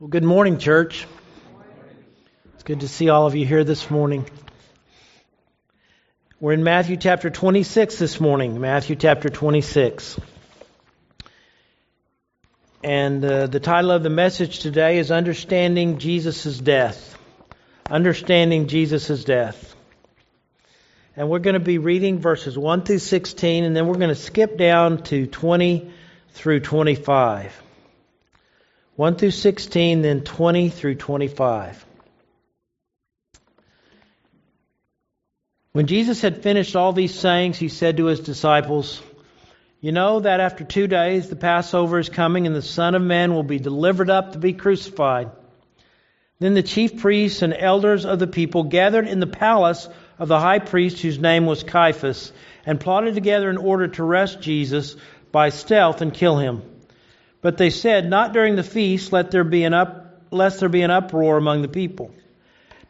Well, good morning, church. It's good to see all of you here this morning. We're in Matthew chapter 26 this morning. Matthew chapter 26. And uh, the title of the message today is Understanding Jesus' Death. Understanding Jesus' Death. And we're going to be reading verses 1 through 16, and then we're going to skip down to 20 through 25. 1 through 16, then 20 through 25. When Jesus had finished all these sayings, he said to his disciples, You know that after two days the Passover is coming, and the Son of Man will be delivered up to be crucified. Then the chief priests and elders of the people gathered in the palace of the high priest, whose name was Caiaphas, and plotted together in order to arrest Jesus by stealth and kill him. But they said, Not during the feast, let there be an up, lest there be an uproar among the people.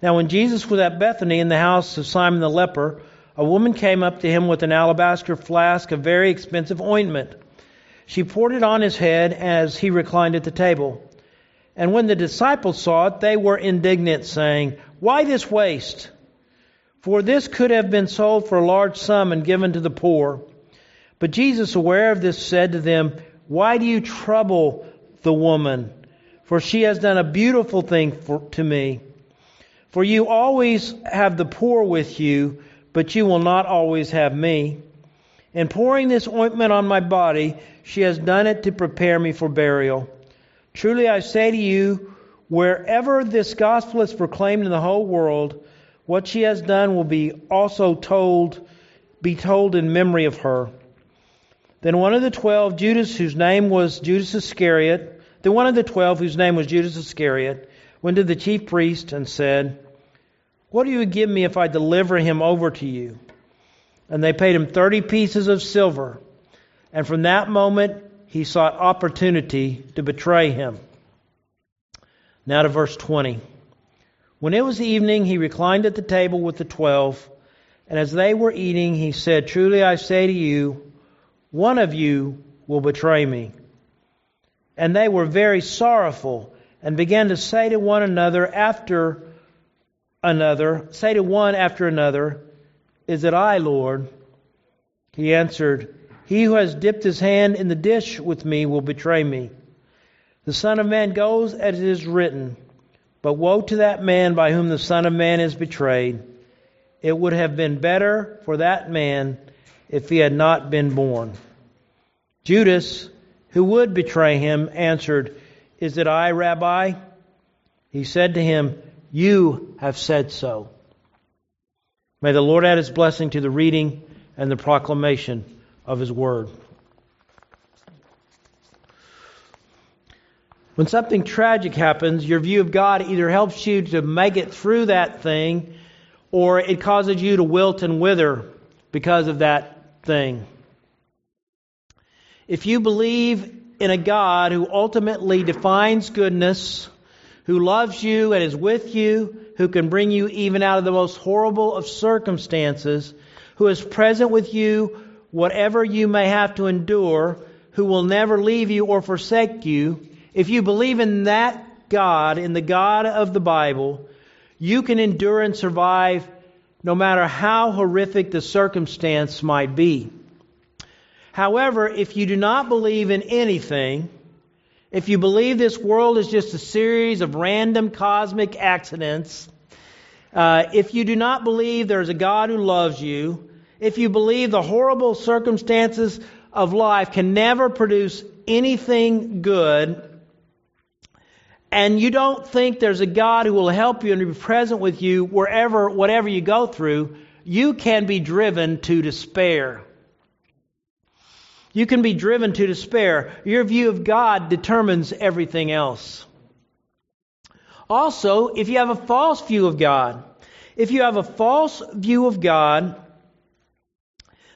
Now, when Jesus was at Bethany in the house of Simon the leper, a woman came up to him with an alabaster flask of very expensive ointment. She poured it on his head as he reclined at the table. And when the disciples saw it, they were indignant, saying, Why this waste? For this could have been sold for a large sum and given to the poor. But Jesus, aware of this, said to them, why do you trouble the woman? For she has done a beautiful thing for, to me. For you always have the poor with you, but you will not always have me. In pouring this ointment on my body, she has done it to prepare me for burial. Truly I say to you, wherever this gospel is proclaimed in the whole world, what she has done will be also told, be told in memory of her. Then one of the twelve, Judas, whose name was Judas Iscariot, then one of the twelve, whose name was Judas Iscariot, went to the chief priest and said, What do you give me if I deliver him over to you? And they paid him thirty pieces of silver. And from that moment, he sought opportunity to betray him. Now to verse 20. When it was evening, he reclined at the table with the twelve, and as they were eating, he said, Truly I say to you, one of you will betray me. And they were very sorrowful and began to say to one another after another, say to one after another, Is it I, Lord? He answered, He who has dipped his hand in the dish with me will betray me. The Son of Man goes as it is written, but woe to that man by whom the Son of Man is betrayed. It would have been better for that man if he had not been born. Judas, who would betray him, answered, Is it I, Rabbi? He said to him, You have said so. May the Lord add his blessing to the reading and the proclamation of his word. When something tragic happens, your view of God either helps you to make it through that thing or it causes you to wilt and wither because of that thing. If you believe in a God who ultimately defines goodness, who loves you and is with you, who can bring you even out of the most horrible of circumstances, who is present with you whatever you may have to endure, who will never leave you or forsake you, if you believe in that God, in the God of the Bible, you can endure and survive no matter how horrific the circumstance might be. However, if you do not believe in anything, if you believe this world is just a series of random cosmic accidents, uh, if you do not believe there's a God who loves you, if you believe the horrible circumstances of life can never produce anything good, and you don't think there's a God who will help you and be present with you wherever, whatever you go through, you can be driven to despair. You can be driven to despair. Your view of God determines everything else. Also, if you have a false view of God, if you have a false view of God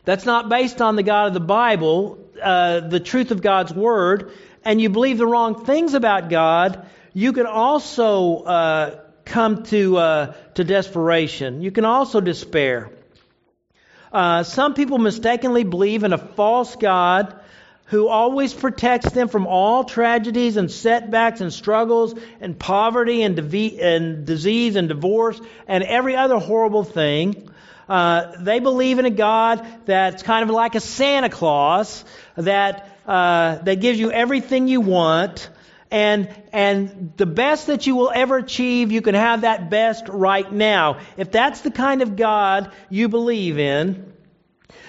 that's not based on the God of the Bible, uh, the truth of God's Word, and you believe the wrong things about God, you can also uh, come to, uh, to desperation. You can also despair. Uh, some people mistakenly believe in a false God who always protects them from all tragedies and setbacks and struggles and poverty and, and disease and divorce and every other horrible thing. Uh, they believe in a God that's kind of like a Santa Claus that uh, that gives you everything you want, and and the best that you will ever achieve, you can have that best right now. If that's the kind of God you believe in,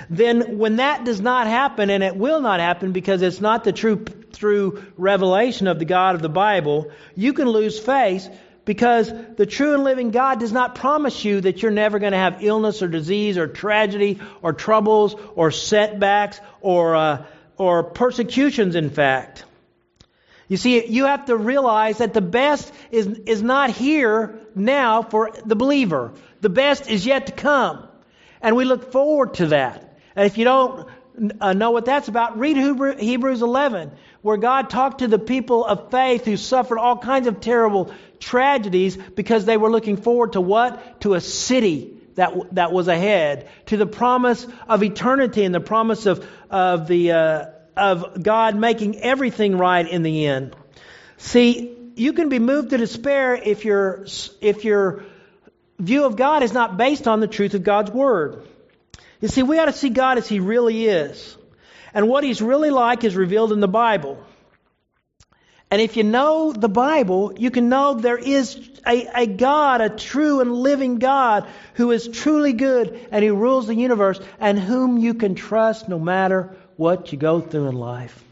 then when that does not happen, and it will not happen because it's not the true through revelation of the God of the Bible, you can lose faith because the true and living God does not promise you that you're never going to have illness or disease or tragedy or troubles or setbacks or uh, or persecutions. In fact, you see, you have to realize that the best is is not here now for the believer. The best is yet to come, and we look forward to that. And if you don't uh, know what that's about, read Hebrews 11, where God talked to the people of faith who suffered all kinds of terrible tragedies because they were looking forward to what? To a city that, that was ahead, to the promise of eternity and the promise of, of, the, uh, of God making everything right in the end. See, you can be moved to despair if, your if your view of God is not based on the truth of God's Word. You see, we ought to see God as He really is. And what He's really like is revealed in the Bible. And if you know the Bible, you can know there is a, a, God, a true and living God, who is truly good and who rules the universe and whom you can trust no matter what you go through in life.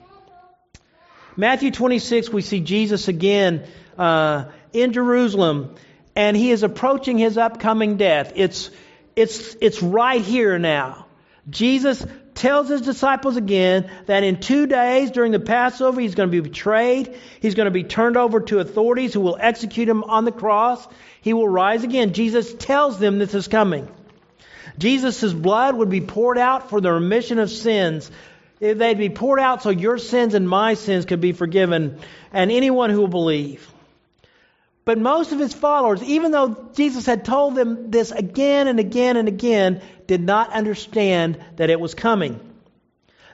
Matthew 26, we see Jesus again uh, in Jerusalem, and he is approaching his upcoming death. It's it's, it's right here now. Jesus tells his disciples again that in two days during the Passover, he's going to be betrayed. He's going to be turned over to authorities who will execute him on the cross. He will rise again. Jesus tells them this is coming. Jesus' blood would be poured out for the remission of sins. They'd be poured out so your sins and my sins could be forgiven, and anyone who will believe. But most of his followers, even though Jesus had told them this again and again and again, did not understand that it was coming.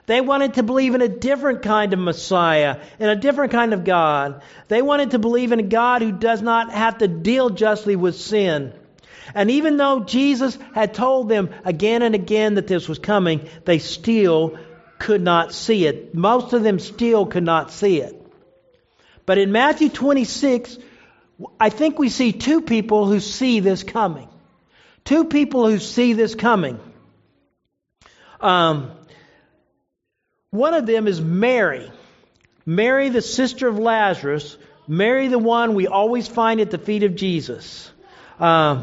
They wanted to believe in a different kind of Messiah, in a different kind of God. They wanted to believe in a God who does not have to deal justly with sin. And even though Jesus had told them again and again that this was coming, they still could not see it. Most of them still could not see it. But in Matthew 26, I think we see two people who see this coming. Two people who see this coming. Um, one of them is Mary. Mary, the sister of Lazarus. Mary, the one we always find at the feet of Jesus. Uh,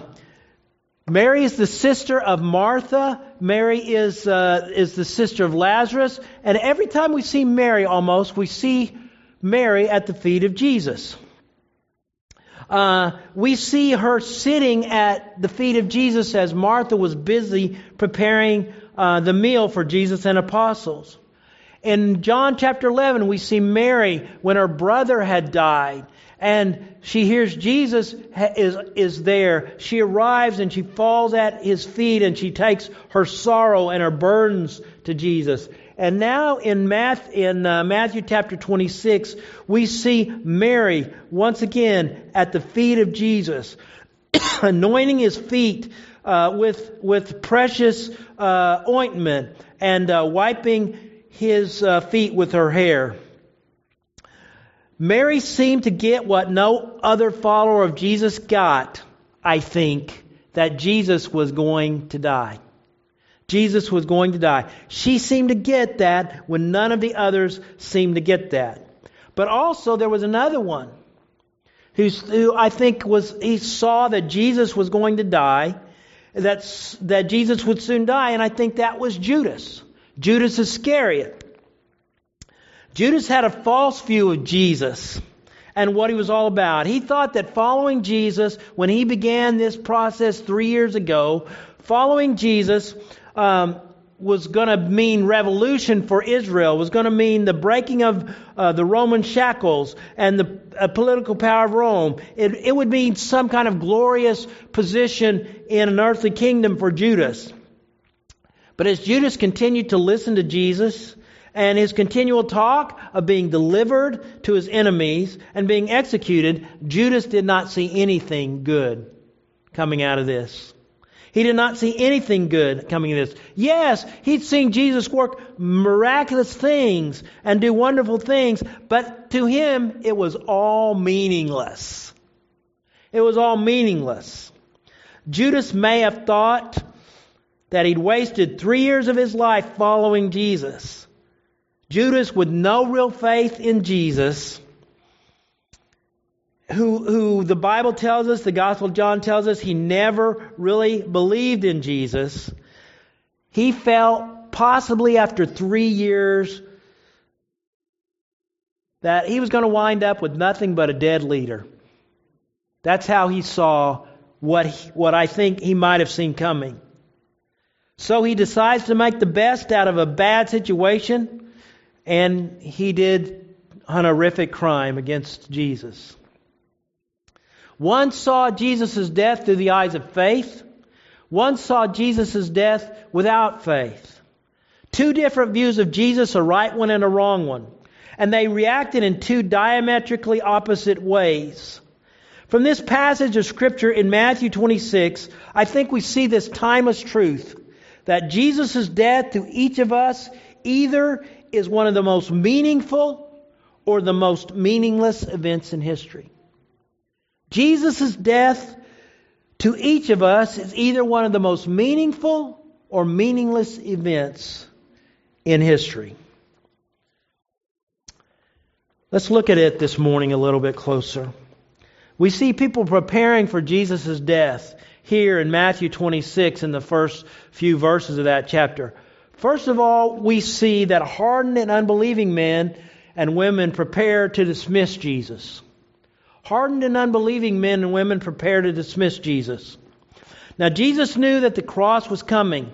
Mary is the sister of Martha. Mary is, uh, is the sister of Lazarus. And every time we see Mary almost, we see Mary at the feet of Jesus uh, we see her sitting at the feet of Jesus as Martha was busy preparing uh, the meal for Jesus and apostles. In John chapter 11, we see Mary when her brother had died and she hears Jesus is, is there. She arrives and she falls at his feet and she takes her sorrow and her burdens to Jesus. And now in, Math, in uh, Matthew chapter 26, we see Mary once again at the feet of Jesus, anointing his feet uh, with, with precious uh, ointment and uh, wiping his uh, feet with her hair. Mary seemed to get what no other follower of Jesus got, I think, that Jesus was going to die. Jesus was going to die. She seemed to get that when none of the others seemed to get that. But also, there was another one who I think was, he saw that Jesus was going to die, that, that Jesus would soon die, and I think that was Judas. Judas Iscariot. Judas had a false view of Jesus and what he was all about. He thought that following Jesus, when he began this process three years ago, following Jesus um, was going to mean revolution for Israel, was going to mean the breaking of uh, the Roman shackles and the uh, political power of Rome. It, it would mean some kind of glorious position in an earthly kingdom for Judas. But as Judas continued to listen to Jesus and his continual talk of being delivered to his enemies and being executed, Judas did not see anything good coming out of this. He did not see anything good coming of this. Yes, he'd seen Jesus work miraculous things and do wonderful things, but to him it was all meaningless. It was all meaningless. Judas may have thought that he'd wasted three years of his life following Jesus. Judas, with no real faith in Jesus, who, who the Bible tells us, the Gospel of John tells us, he never really believed in Jesus. He felt, possibly after three years, that he was going to wind up with nothing but a dead leader. That's how he saw what, he, what I think he might have seen coming. So he decides to make the best out of a bad situation, and he did an horrific crime against Jesus. One saw Jesus' death through the eyes of faith. One saw Jesus' death without faith. Two different views of Jesus, a right one and a wrong one. And they reacted in two diametrically opposite ways. From this passage of Scripture in Matthew 26, I think we see this timeless truth that Jesus' death to each of us either is one of the most meaningful or the most meaningless events in history. Jesus' death to each of us is either one of the most meaningful or meaningless events in history. Let's look at it this morning a little bit closer. We see people preparing for Jesus' death here in Matthew 26 in the first few verses of that chapter. First of all, we see that hardened and unbelieving men and women prepare to dismiss Jesus. Hardened and unbelieving men and women prepare to dismiss Jesus. Now, Jesus knew that the cross was coming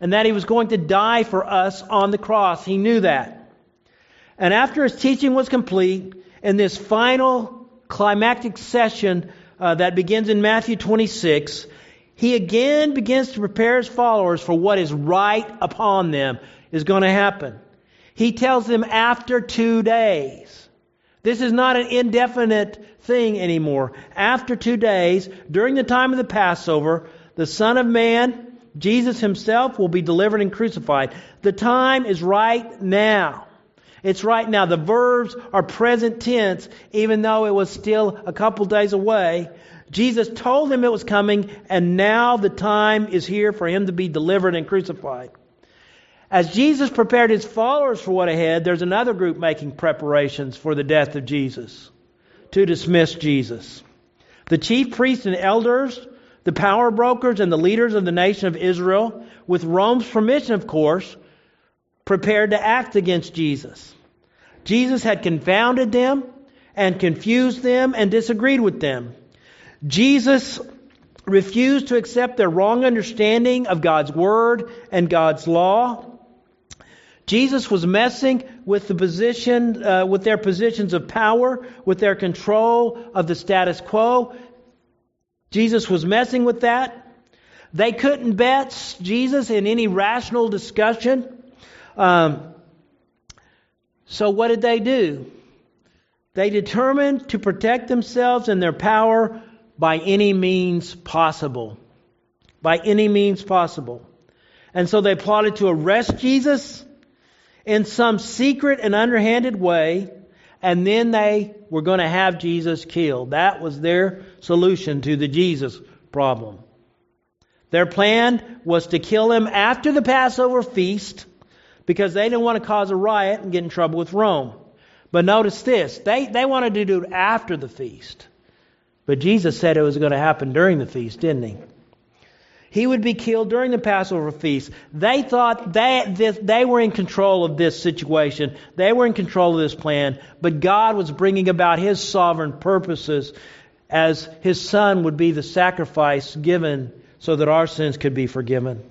and that he was going to die for us on the cross. He knew that. And after his teaching was complete, in this final climactic session uh, that begins in Matthew 26, he again begins to prepare his followers for what is right upon them is going to happen. He tells them after two days. This is not an indefinite thing anymore. After two days, during the time of the Passover, the Son of Man, Jesus himself, will be delivered and crucified. The time is right now. It's right now. The verbs are present tense, even though it was still a couple days away. Jesus told him it was coming, and now the time is here for him to be delivered and crucified. As Jesus prepared his followers for what ahead, there's another group making preparations for the death of Jesus to dismiss Jesus. The chief priests and elders, the power brokers, and the leaders of the nation of Israel, with Rome's permission, of course, prepared to act against Jesus. Jesus had confounded them and confused them and disagreed with them. Jesus refused to accept their wrong understanding of God's Word and God's law. Jesus was messing with the position, uh, with their positions of power, with their control of the status quo. Jesus was messing with that. They couldn't bet Jesus in any rational discussion. Um, so what did they do? They determined to protect themselves and their power by any means possible. By any means possible. And so they plotted to arrest Jesus in some secret and underhanded way, and then they were going to have Jesus killed. That was their solution to the Jesus problem. Their plan was to kill him after the Passover feast because they didn't want to cause a riot and get in trouble with Rome. But notice this they, they wanted to do it after the feast. But Jesus said it was going to happen during the feast, didn't he? He would be killed during the Passover feast. They thought they, this, they were in control of this situation. They were in control of this plan. But God was bringing about His sovereign purposes as His Son would be the sacrifice given so that our sins could be forgiven.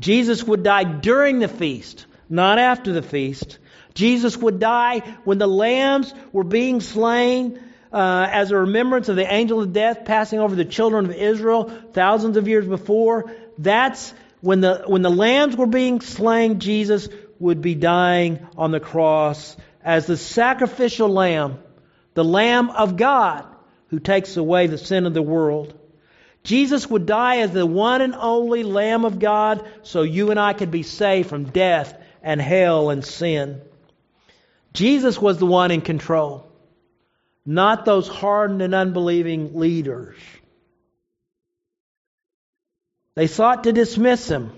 Jesus would die during the feast, not after the feast. Jesus would die when the lambs were being slain uh, as a remembrance of the angel of death passing over the children of Israel thousands of years before. That's when the when the lambs were being slain. Jesus would be dying on the cross as the sacrificial lamb, the Lamb of God who takes away the sin of the world. Jesus would die as the one and only Lamb of God so you and I could be saved from death and hell and sin. Jesus was the one in control, not those hardened and unbelieving leaders. They sought to dismiss him.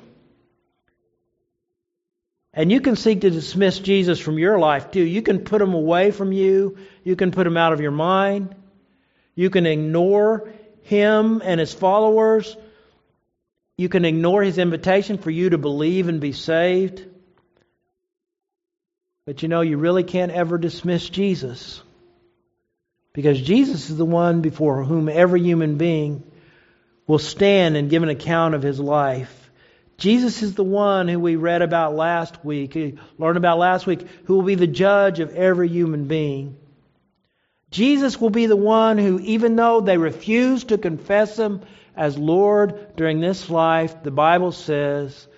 And you can seek to dismiss Jesus from your life too. You can put him away from you. You can put him out of your mind. You can ignore him and his followers. You can ignore his invitation for you to believe and be saved. But you know, you really can't ever dismiss Jesus. Because Jesus is the one before whom every human being will stand and give an account of his life. Jesus is the one who we read about last week, who learned about last week, who will be the judge of every human being. Jesus will be the one who, even though they refuse to confess him as Lord during this life, the Bible says,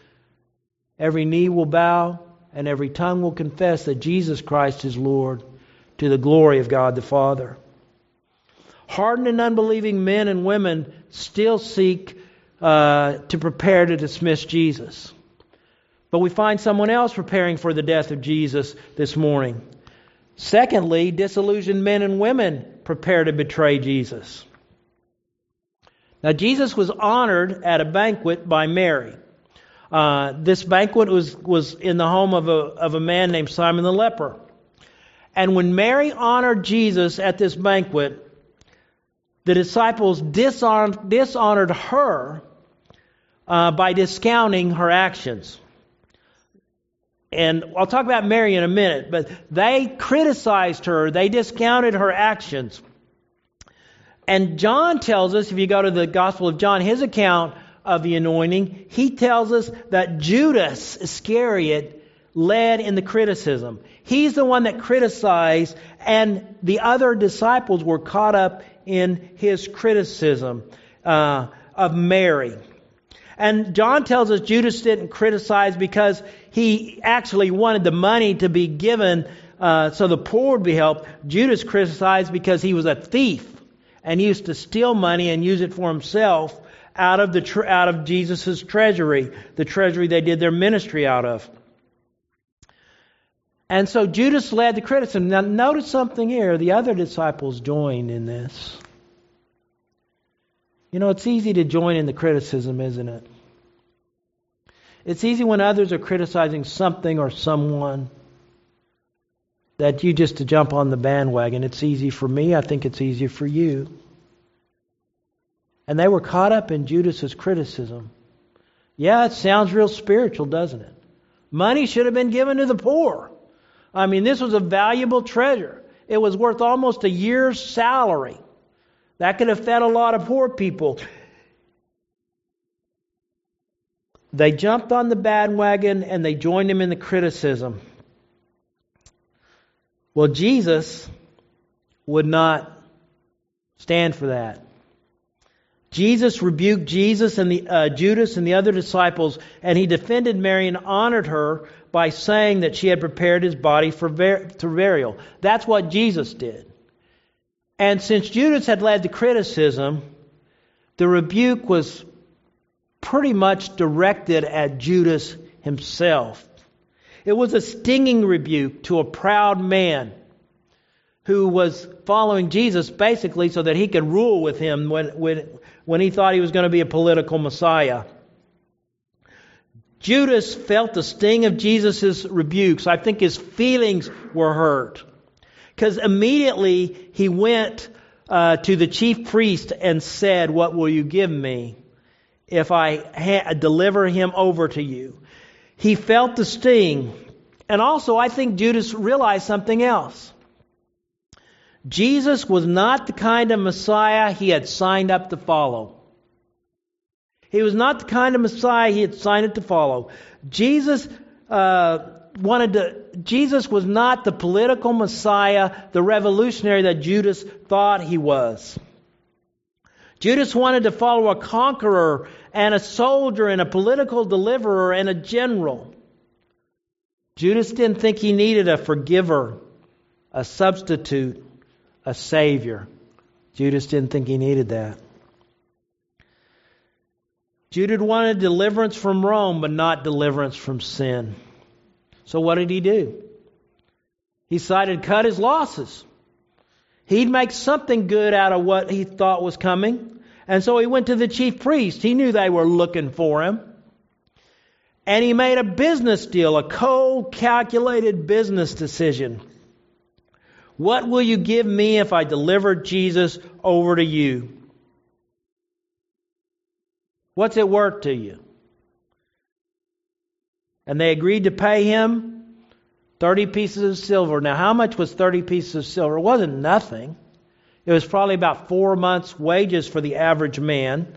every knee will bow and every tongue will confess that Jesus Christ is Lord to the glory of God the Father. Hardened and unbelieving men and women still seek uh, to prepare to dismiss Jesus. But we find someone else preparing for the death of Jesus this morning. Secondly, disillusioned men and women prepare to betray Jesus. Now, Jesus was honored at a banquet by Mary. Uh, this banquet was, was in the home of a, of a man named Simon the leper. And when Mary honored Jesus at this banquet, the disciples dishonored, dishonored her uh, by discounting her actions. And I'll talk about Mary in a minute, but they criticized her, they discounted her actions. And John tells us, if you go to the Gospel of John, his account of the anointing, he tells us that Judas Iscariot led in the criticism. He's the one that criticized, and the other disciples were caught up in his criticism uh, of Mary. And John tells us Judas didn't criticize because he actually wanted the money to be given uh, so the poor would be helped. Judas criticized because he was a thief and used to steal money and use it for himself out of the out of Jesus' treasury, the treasury they did their ministry out of. And so Judas led the criticism. Now notice something here. The other disciples joined in this. You know, it's easy to join in the criticism, isn't it? It's easy when others are criticizing something or someone that you just to jump on the bandwagon. It's easy for me. I think it's easy for you. And they were caught up in Judas's criticism. Yeah, it sounds real spiritual, doesn't it? Money should have been given to the poor. I mean, this was a valuable treasure. It was worth almost a year's salary. That could have fed a lot of poor people. They jumped on the bandwagon and they joined him in the criticism. Well, Jesus would not stand for that. Jesus rebuked Jesus and the uh, Judas and the other disciples, and he defended Mary and honored her by saying that she had prepared his body for, ver- burial. That's what Jesus did. And since Judas had led the criticism, the rebuke was pretty much directed at Judas himself. It was a stinging rebuke to a proud man who was following Jesus basically so that he could rule with him when, when, when he thought he was going to be a political Messiah. Judas felt the sting of Jesus' rebukes. I think his feelings were hurt. Because immediately he went uh, to the chief priest and said, What will you give me if I ha- deliver him over to you? He felt the sting. And also, I think Judas realized something else. Jesus was not the kind of Messiah he had signed up to follow. He was not the kind of Messiah he had signed up to follow. Jesus uh, wanted to, Jesus was not the political Messiah, the revolutionary that Judas thought he was. Judas wanted to follow a conqueror and a soldier and a political deliverer and a general. Judas didn't think he needed a forgiver, a substitute, a savior. Judas didn't think he needed that. Judas wanted deliverance from Rome, but not deliverance from sin. So what did he do? He decided to cut his losses. He'd make something good out of what he thought was coming. And so he went to the chief priest. He knew they were looking for him. And he made a business deal, a cold, calculated business decision. What will you give me if I deliver Jesus over to you? What's it worth to you? And they agreed to pay him 30 pieces of silver. Now, how much was 30 pieces of silver? It wasn't nothing. It was probably about four months' wages for the average man.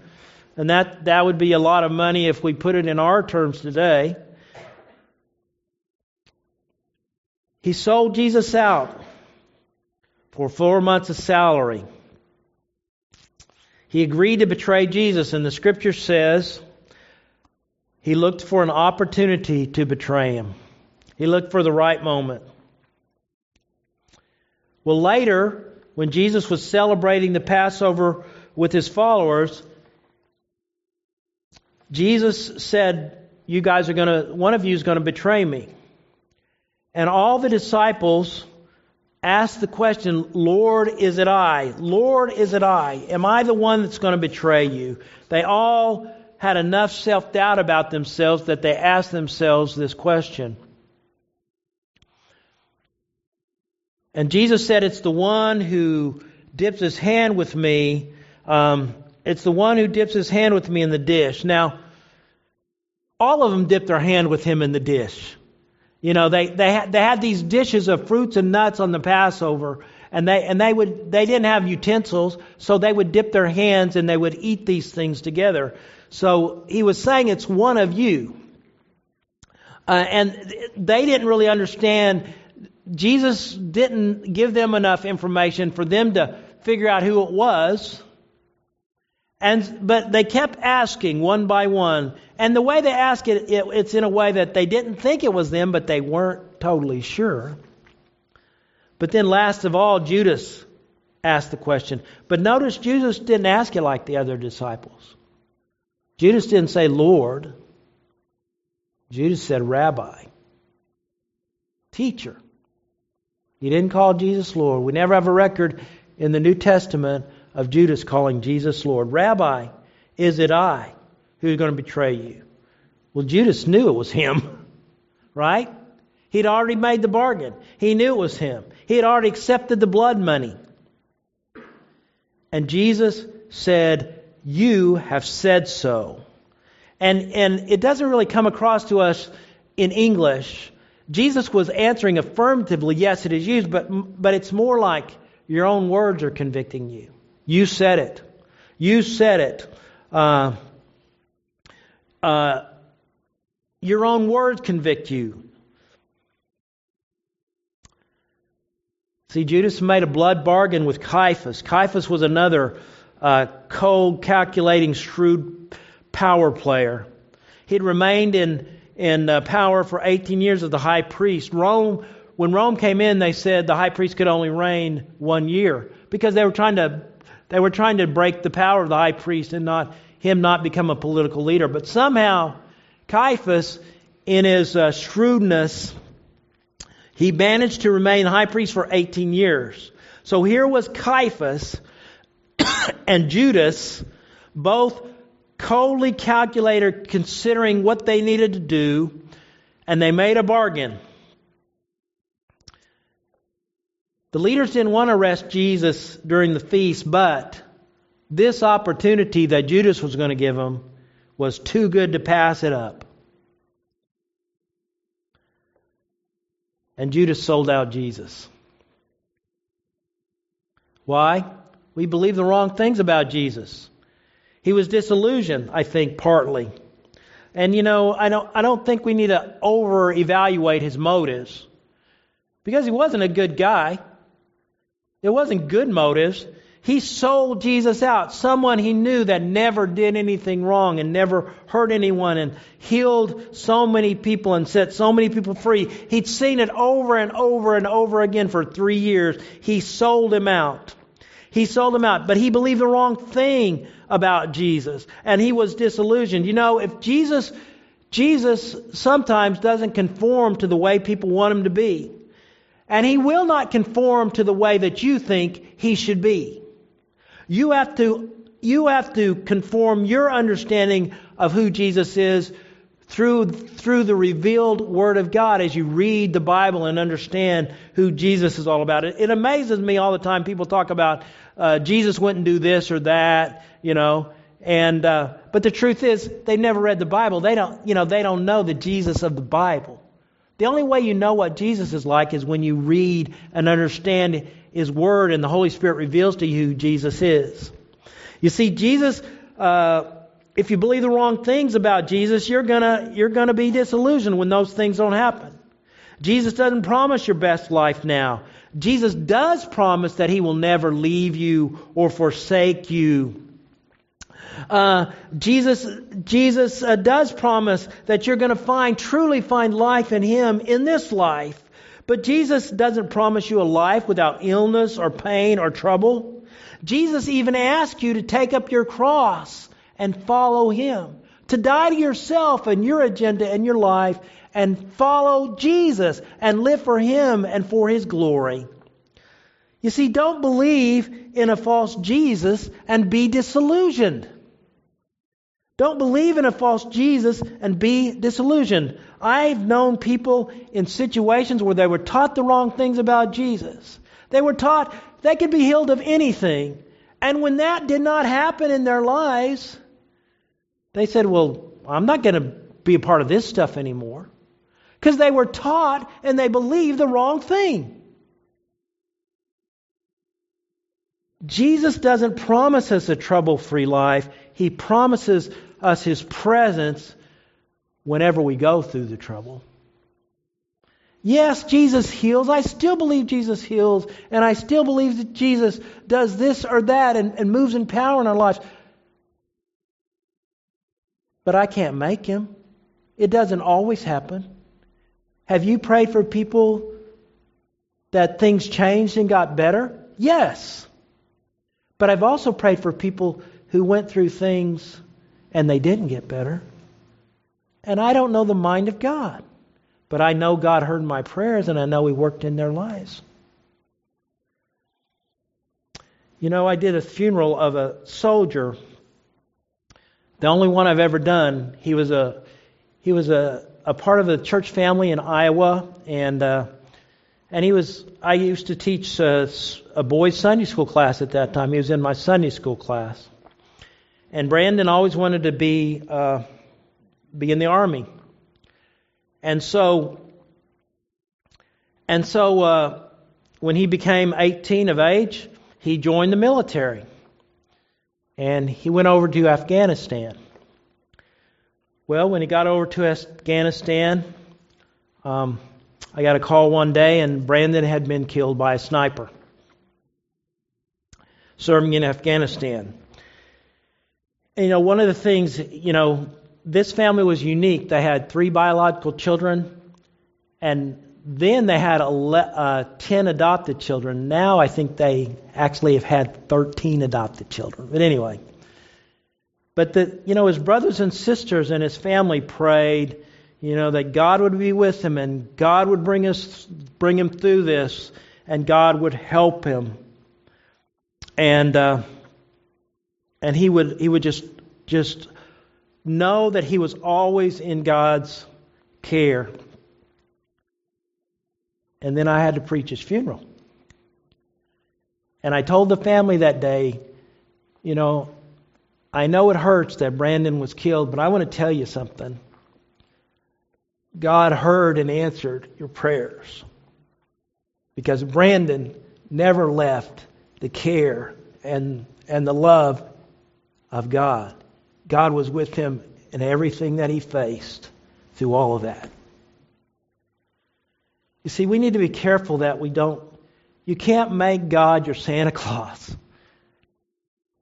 And that, that would be a lot of money if we put it in our terms today. He sold Jesus out for four months of salary. He agreed to betray Jesus, and the scripture says he looked for an opportunity to betray him. He looked for the right moment. Well, later, when Jesus was celebrating the Passover with his followers, Jesus said, You guys are going to, one of you is going to betray me. And all the disciples asked the question, Lord, is it I? Lord, is it I? Am I the one that's going to betray you? They all had enough self doubt about themselves that they asked themselves this question. And Jesus said, It's the one who dips his hand with me. Um, it's the one who dips his hand with me in the dish. Now, all of them dipped their hand with him in the dish. You know, they they had, they had these dishes of fruits and nuts on the Passover, and they and they would they didn't have utensils, so they would dip their hands and they would eat these things together. So he was saying it's one of you, uh, and they didn't really understand. Jesus didn't give them enough information for them to figure out who it was. And but they kept asking one by one, and the way they asked it, it, it's in a way that they didn't think it was them, but they weren't totally sure. But then, last of all, Judas asked the question. But notice Judas didn't ask it like the other disciples. Judas didn't say Lord. Judas said Rabbi, teacher. He didn't call Jesus Lord. We never have a record in the New Testament of Judas calling Jesus Lord. Rabbi, is it I who's going to betray you? Well, Judas knew it was him, right? He'd already made the bargain. He knew it was him. He had already accepted the blood money. And Jesus said, You have said so. And, and it doesn't really come across to us in English. Jesus was answering affirmatively, yes, it is used, but, but it's more like your own words are convicting you. You said it. You said it. Uh, uh, your own words convict you. See, Judas made a blood bargain with Caiaphas. Caiaphas was another uh, cold, calculating, shrewd power player. He'd remained in, in uh, power for 18 years as the high priest. Rome, when Rome came in, they said the high priest could only reign one year because they were trying to they were trying to break the power of the high priest and not him not become a political leader. But somehow, Caiaphas, in his uh, shrewdness, he managed to remain high priest for 18 years. So here was Caiaphas and Judas, both coldly calculated, considering what they needed to do, and they made a bargain. The leaders didn't want to arrest Jesus during the feast, but this opportunity that Judas was going to give them was too good to pass it up. And Judas sold out Jesus. Why? We believe the wrong things about Jesus. He was disillusioned, I think, partly. And you know, I don't I don't think we need to over evaluate his motives. Because he wasn't a good guy. It wasn't good motives. He sold Jesus out, someone he knew that never did anything wrong and never hurt anyone and healed so many people and set so many people free. He'd seen it over and over and over again for three years. He sold him out. He sold him out, but he believed the wrong thing about Jesus and he was disillusioned. You know, if Jesus, Jesus sometimes doesn't conform to the way people want him to be. And he will not conform to the way that you think he should be. You have to, you have to conform your understanding of who Jesus is through, through the revealed Word of God as you read the Bible and understand who Jesus is all about. It, it amazes me all the time. People talk about uh, Jesus wouldn't do this or that, you know. And uh, but the truth is, they never read the Bible. They don't, you know, they don't know the Jesus of the Bible. The only way you know what Jesus is like is when you read and understand His Word and the Holy Spirit reveals to you who Jesus is. You see, Jesus, uh, if you believe the wrong things about Jesus, you're gonna, you're gonna be disillusioned when those things don't happen. Jesus doesn't promise your best life now. Jesus does promise that He will never leave you or forsake you. Uh, Jesus, Jesus uh, does promise that you're going to find, truly find life in Him in this life. But Jesus doesn't promise you a life without illness or pain or trouble. Jesus even asks you to take up your cross and follow Him. To die to yourself and your agenda and your life and follow Jesus and live for Him and for His glory. You see, don't believe in a false Jesus and be disillusioned. Don't believe in a false Jesus and be disillusioned. I've known people in situations where they were taught the wrong things about Jesus. They were taught they could be healed of anything. And when that did not happen in their lives, they said, Well, I'm not going to be a part of this stuff anymore. Because they were taught and they believed the wrong thing. Jesus doesn't promise us a trouble free life. He promises us His presence whenever we go through the trouble. Yes, Jesus heals. I still believe Jesus heals, and I still believe that Jesus does this or that and, and moves in power in our lives. But I can't make him. It doesn't always happen. Have you prayed for people that things changed and got better? Yes. But I've also prayed for people who went through things and they didn't get better. And I don't know the mind of God, but I know God heard my prayers and I know He worked in their lives. You know, I did a funeral of a soldier, the only one I've ever done. He was a he was a, a part of a church family in Iowa, and uh, and he was. I used to teach a, a boys' Sunday school class at that time. He was in my Sunday school class. And Brandon always wanted to be uh, be in the army, and so and so uh, when he became 18 of age, he joined the military, and he went over to Afghanistan. Well, when he got over to Afghanistan, um, I got a call one day, and Brandon had been killed by a sniper serving in Afghanistan you know, one of the things, you know, this family was unique. They had three biological children, and then they had uh, 10 adopted children. Now I think they actually have had 13 adopted children. But anyway, but the, you know, his brothers and sisters and his family prayed, you know, that God would be with him and God would bring us, bring him through this, and God would help him. And uh, and he would he would just just know that he was always in God's care. And then I had to preach his funeral. And I told the family that day, you know, I know it hurts that Brandon was killed, but I want to tell you something. God heard and answered your prayers. Because Brandon never left the care and, and the love of God. God was with him in everything that he faced through all of that. You see, we need to be careful that we don't, you can't make God your Santa Claus.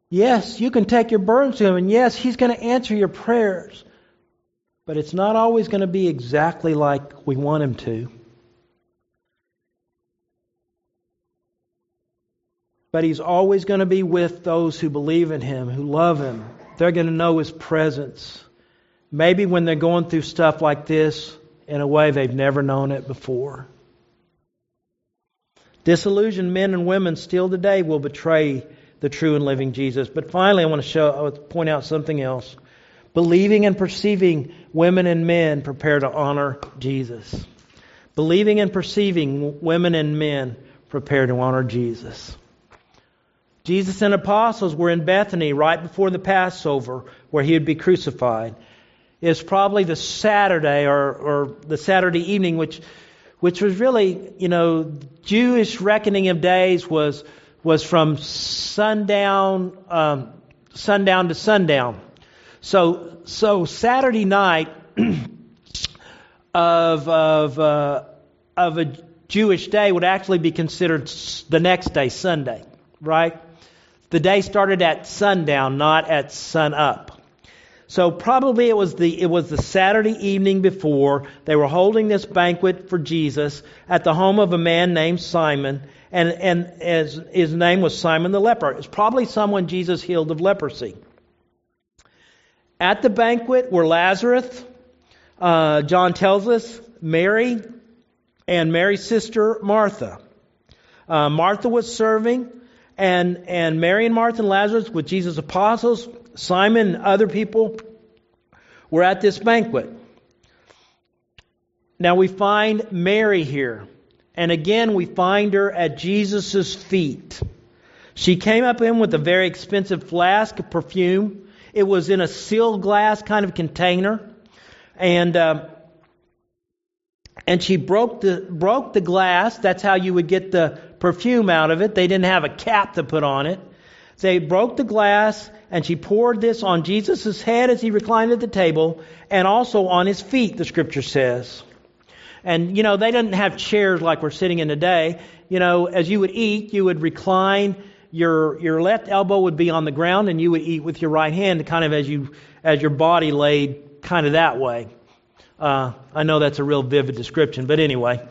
Yes, you can take your burdens to Him, and yes, He's going to answer your prayers. But it's not always going to be exactly like we want Him to. But He's always going to be with those who believe in Him, who love Him. They're going to know His presence. Maybe when they're going through stuff like this in a way they've never known it before. Disillusioned men and women still today will betray the true and living Jesus. But finally, I want to show, I want to point out something else. Believing and perceiving women and men prepare to honor Jesus. Believing and perceiving women and men prepare to honor Jesus. Jesus and apostles were in Bethany right before the Passover where he would be crucified. It's probably the Saturday or, or the Saturday evening, which which was really, you know, Jewish reckoning of days was was from sundown um, sundown to sundown. So so Saturday night of of uh, of a Jewish day would actually be considered the next day, Sunday, right? The day started at sundown, not at sunup. So probably it was the it was the Saturday evening before they were holding this banquet for Jesus at the home of a man named Simon, and and as his name was Simon the leper. It's probably someone Jesus healed of leprosy. At the banquet were Lazarus, uh, John tells us, Mary, and Mary's sister Martha. Uh, Martha was serving, and and Mary and Martha and Lazarus with Jesus' apostles Simon and other people were at this banquet. Now we find Mary here. And again, we find her at Jesus' feet. She came up in with a very expensive flask of perfume. It was in a sealed glass kind of container. And, uh, and she broke the, broke the glass. That's how you would get the perfume out of it. They didn't have a cap to put on it. They broke the glass and she poured this on Jesus' head as he reclined at the table and also on his feet, the scripture says. And, you know, they didn't have chairs like we're sitting in today. You know, as you would eat, you would recline, your, your left elbow would be on the ground and you would eat with your right hand kind of as you, as your body laid kind of that way. Uh, I know that's a real vivid description, but anyway.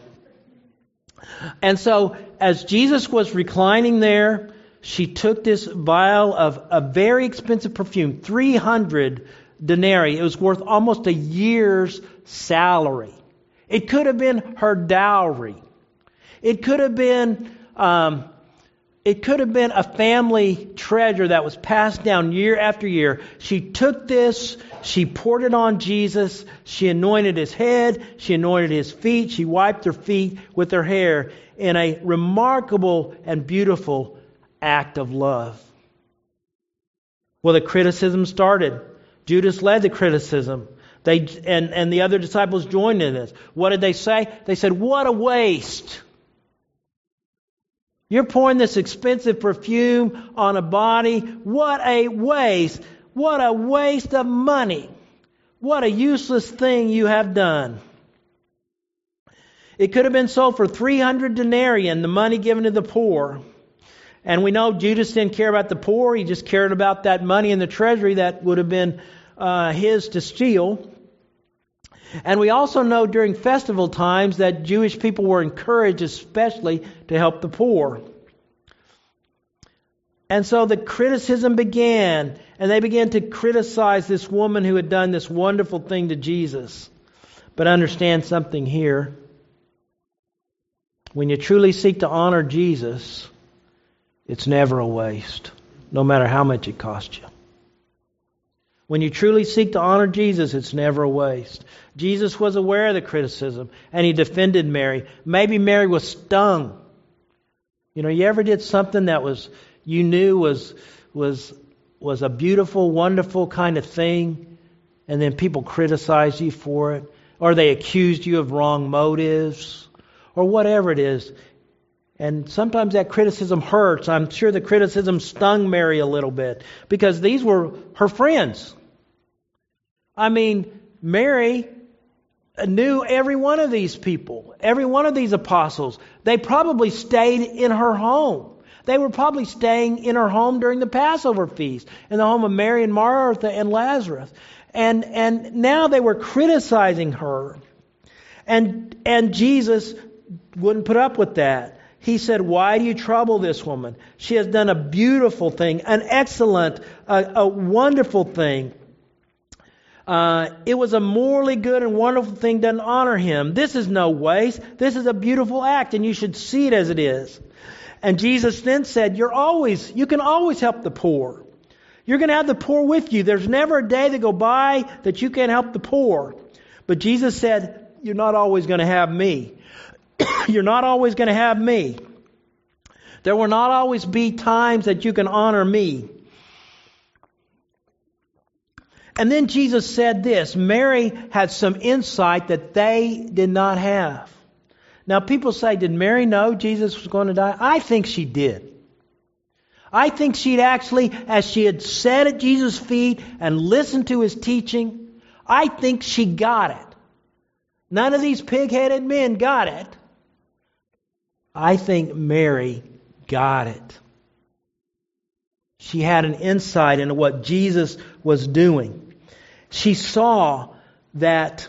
And so, as Jesus was reclining there, she took this vial of a very expensive perfume, 300 denarii. It was worth almost a year's salary. It could have been her dowry. It could have been, um, it could have been a family treasure that was passed down year after year. She took this, she poured it on Jesus, she anointed his head, she anointed his feet, she wiped her feet with her hair in a remarkable and beautiful act of love. Well, the criticism started. Judas led the criticism. They, and, and the other disciples joined in this. What did they say? They said, What a waste. You're pouring this expensive perfume on a body. What a waste. What a waste of money. What a useless thing you have done. It could have been sold for 300 denarii the money given to the poor. And we know Judas didn't care about the poor, he just cared about that money in the treasury that would have been uh, his to steal. And we also know during festival times that Jewish people were encouraged, especially, to help the poor. And so the criticism began, and they began to criticize this woman who had done this wonderful thing to Jesus. But understand something here. When you truly seek to honor Jesus, it's never a waste, no matter how much it costs you. When you truly seek to honor Jesus, it's never a waste. Jesus was aware of the criticism and he defended Mary. Maybe Mary was stung. You know, you ever did something that was you knew was was was a beautiful, wonderful kind of thing, and then people criticized you for it, or they accused you of wrong motives, or whatever it is. And sometimes that criticism hurts. I'm sure the criticism stung Mary a little bit because these were her friends. I mean, Mary knew every one of these people, every one of these apostles. They probably stayed in her home. They were probably staying in her home during the Passover feast, in the home of Mary and Martha and Lazarus. And, and now they were criticizing her. And, and Jesus wouldn't put up with that. He said, Why do you trouble this woman? She has done a beautiful thing, an excellent, a, a wonderful thing. Uh, it was a morally good and wonderful thing to honor him. This is no waste. This is a beautiful act, and you should see it as it is. And Jesus then said, You're always, you can always help the poor. You're going to have the poor with you. There's never a day that go by that you can't help the poor. But Jesus said, You're not always going to have me. You're not always going to have me. There will not always be times that you can honor me. And then Jesus said this Mary had some insight that they did not have. Now, people say, Did Mary know Jesus was going to die? I think she did. I think she'd actually, as she had sat at Jesus' feet and listened to his teaching, I think she got it. None of these pig headed men got it. I think Mary got it. She had an insight into what Jesus was doing she saw that,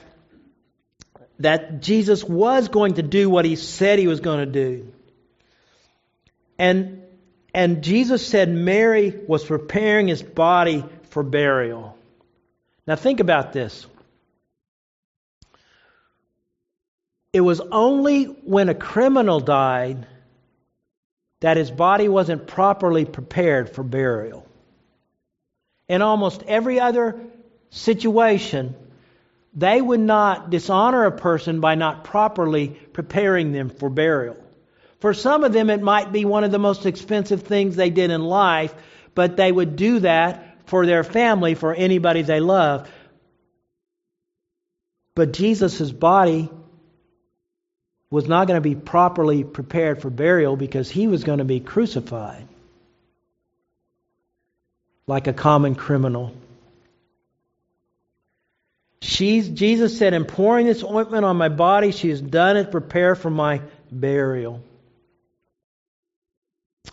that Jesus was going to do what he said he was going to do. And, and Jesus said Mary was preparing his body for burial. Now think about this. It was only when a criminal died that his body wasn't properly prepared for burial. In almost every other situation, they would not dishonor a person by not properly preparing them for burial. For some of them, it might be one of the most expensive things they did in life, but they would do that for their family, for anybody they love. But Jesus' body was not going to be properly prepared for burial because he was going to be crucified like a common criminal. She's, Jesus said, in pouring this ointment on my body, she has done it, prepare for my burial.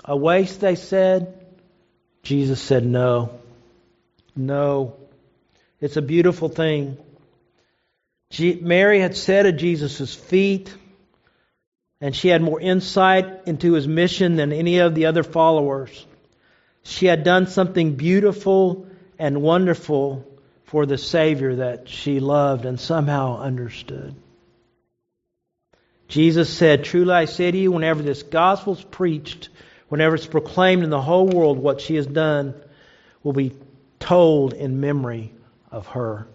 A waste, they said. Jesus said, no. No. It's a beautiful thing. Mary had sat at Jesus' feet, and she had more insight into his mission than any of the other followers. She had done something beautiful and wonderful for the Savior that she loved and somehow understood. Jesus said, Truly I say to you, whenever this gospel is preached, whenever it's proclaimed in the whole world, what she has done will be told in memory of her.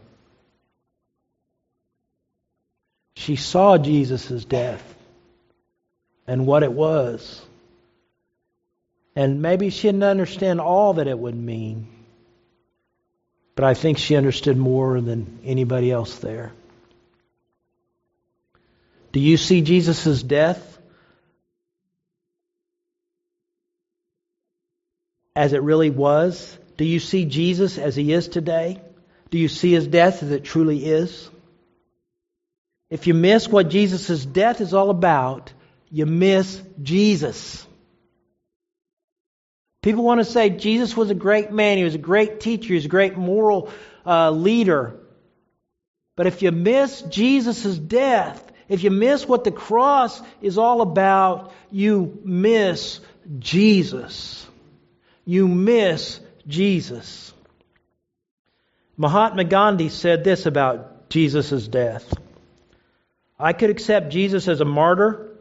She saw Jesus' death and what it was. And maybe she didn't understand all that it would mean. But I think she understood more than anybody else there. Do you see Jesus' death as it really was? Do you see Jesus as he is today? Do you see his death as it truly is? If you miss what Jesus' death is all about, you miss Jesus. People want to say Jesus was a great man, he was a great teacher, he was a great moral uh, leader. But if you miss Jesus' death, if you miss what the cross is all about, you miss Jesus. You miss Jesus. Mahatma Gandhi said this about Jesus' death I could accept Jesus as a martyr,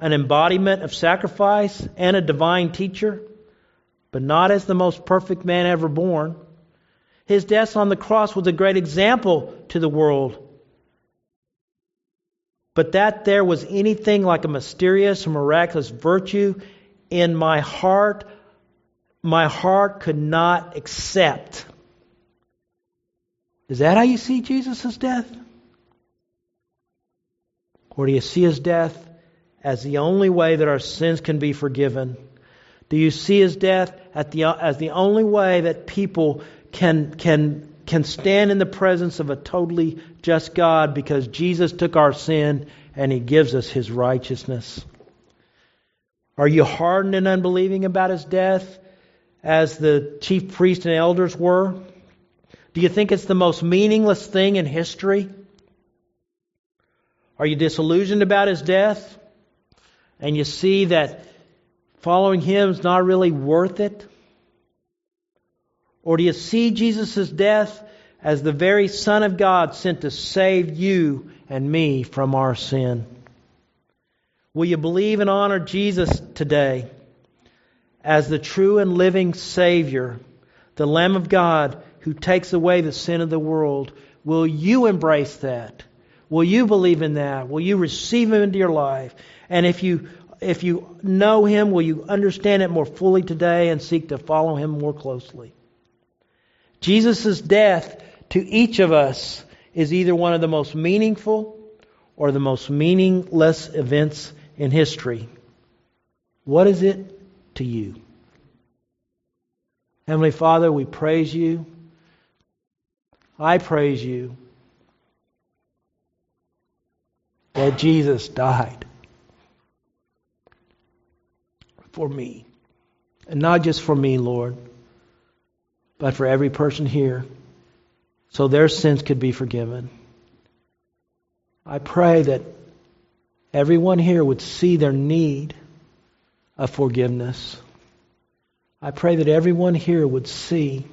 an embodiment of sacrifice, and a divine teacher but not as the most perfect man ever born. His death on the cross was a great example to the world. But that there was anything like a mysterious miraculous virtue in my heart, my heart could not accept. Is that how you see Jesus' death? Or do you see his death as the only way that our sins can be forgiven? Do you see his death the, as the only way that people can, can, can stand in the presence of a totally just God because Jesus took our sin and he gives us his righteousness? Are you hardened and unbelieving about his death as the chief priests and elders were? Do you think it's the most meaningless thing in history? Are you disillusioned about his death? And you see that following him is not really worth it? Or do you see Jesus' death as the very Son of God sent to save you and me from our sin? Will you believe and honor Jesus today as the true and living Savior, the Lamb of God who takes away the sin of the world? Will you embrace that? Will you believe in that? Will you receive Him into your life? And if you if you know Him, will you understand it more fully today and seek to follow Him more closely? Jesus' death to each of us is either one of the most meaningful or the most meaningless events in history. What is it to you? Heavenly Father, we praise you. I praise you that Jesus died for me. And not just for me, Lord, but for every person here, so their sins could be forgiven. I pray that everyone here would see their need of forgiveness. I pray that everyone here would see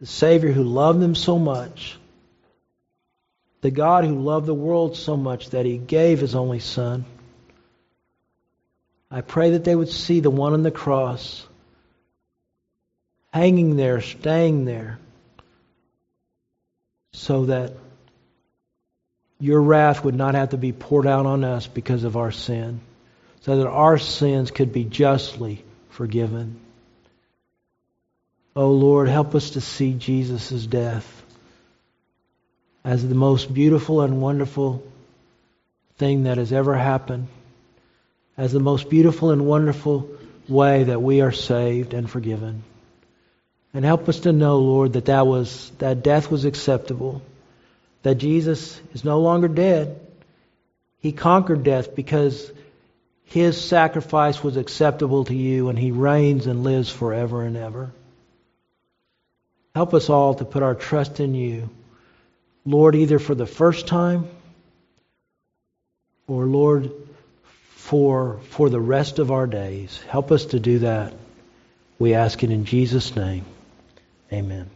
the Savior who loved them so much the God who loved the world so much that he gave his only Son. I pray that they would see the one on the cross hanging there, staying there, so that your wrath would not have to be poured out on us because of our sin, so that our sins could be justly forgiven. Oh Lord, help us to see Jesus' death as the most beautiful and wonderful thing that has ever happened, as the most beautiful and wonderful way that we are saved and forgiven. And help us to know, Lord, that that was that death was acceptable, that Jesus is no longer dead. He conquered death because his sacrifice was acceptable to you and he reigns and lives forever and ever. Help us all to put our trust in you Lord, either for the first time or, Lord, for, for the rest of our days. Help us to do that. We ask it in Jesus' name. Amen.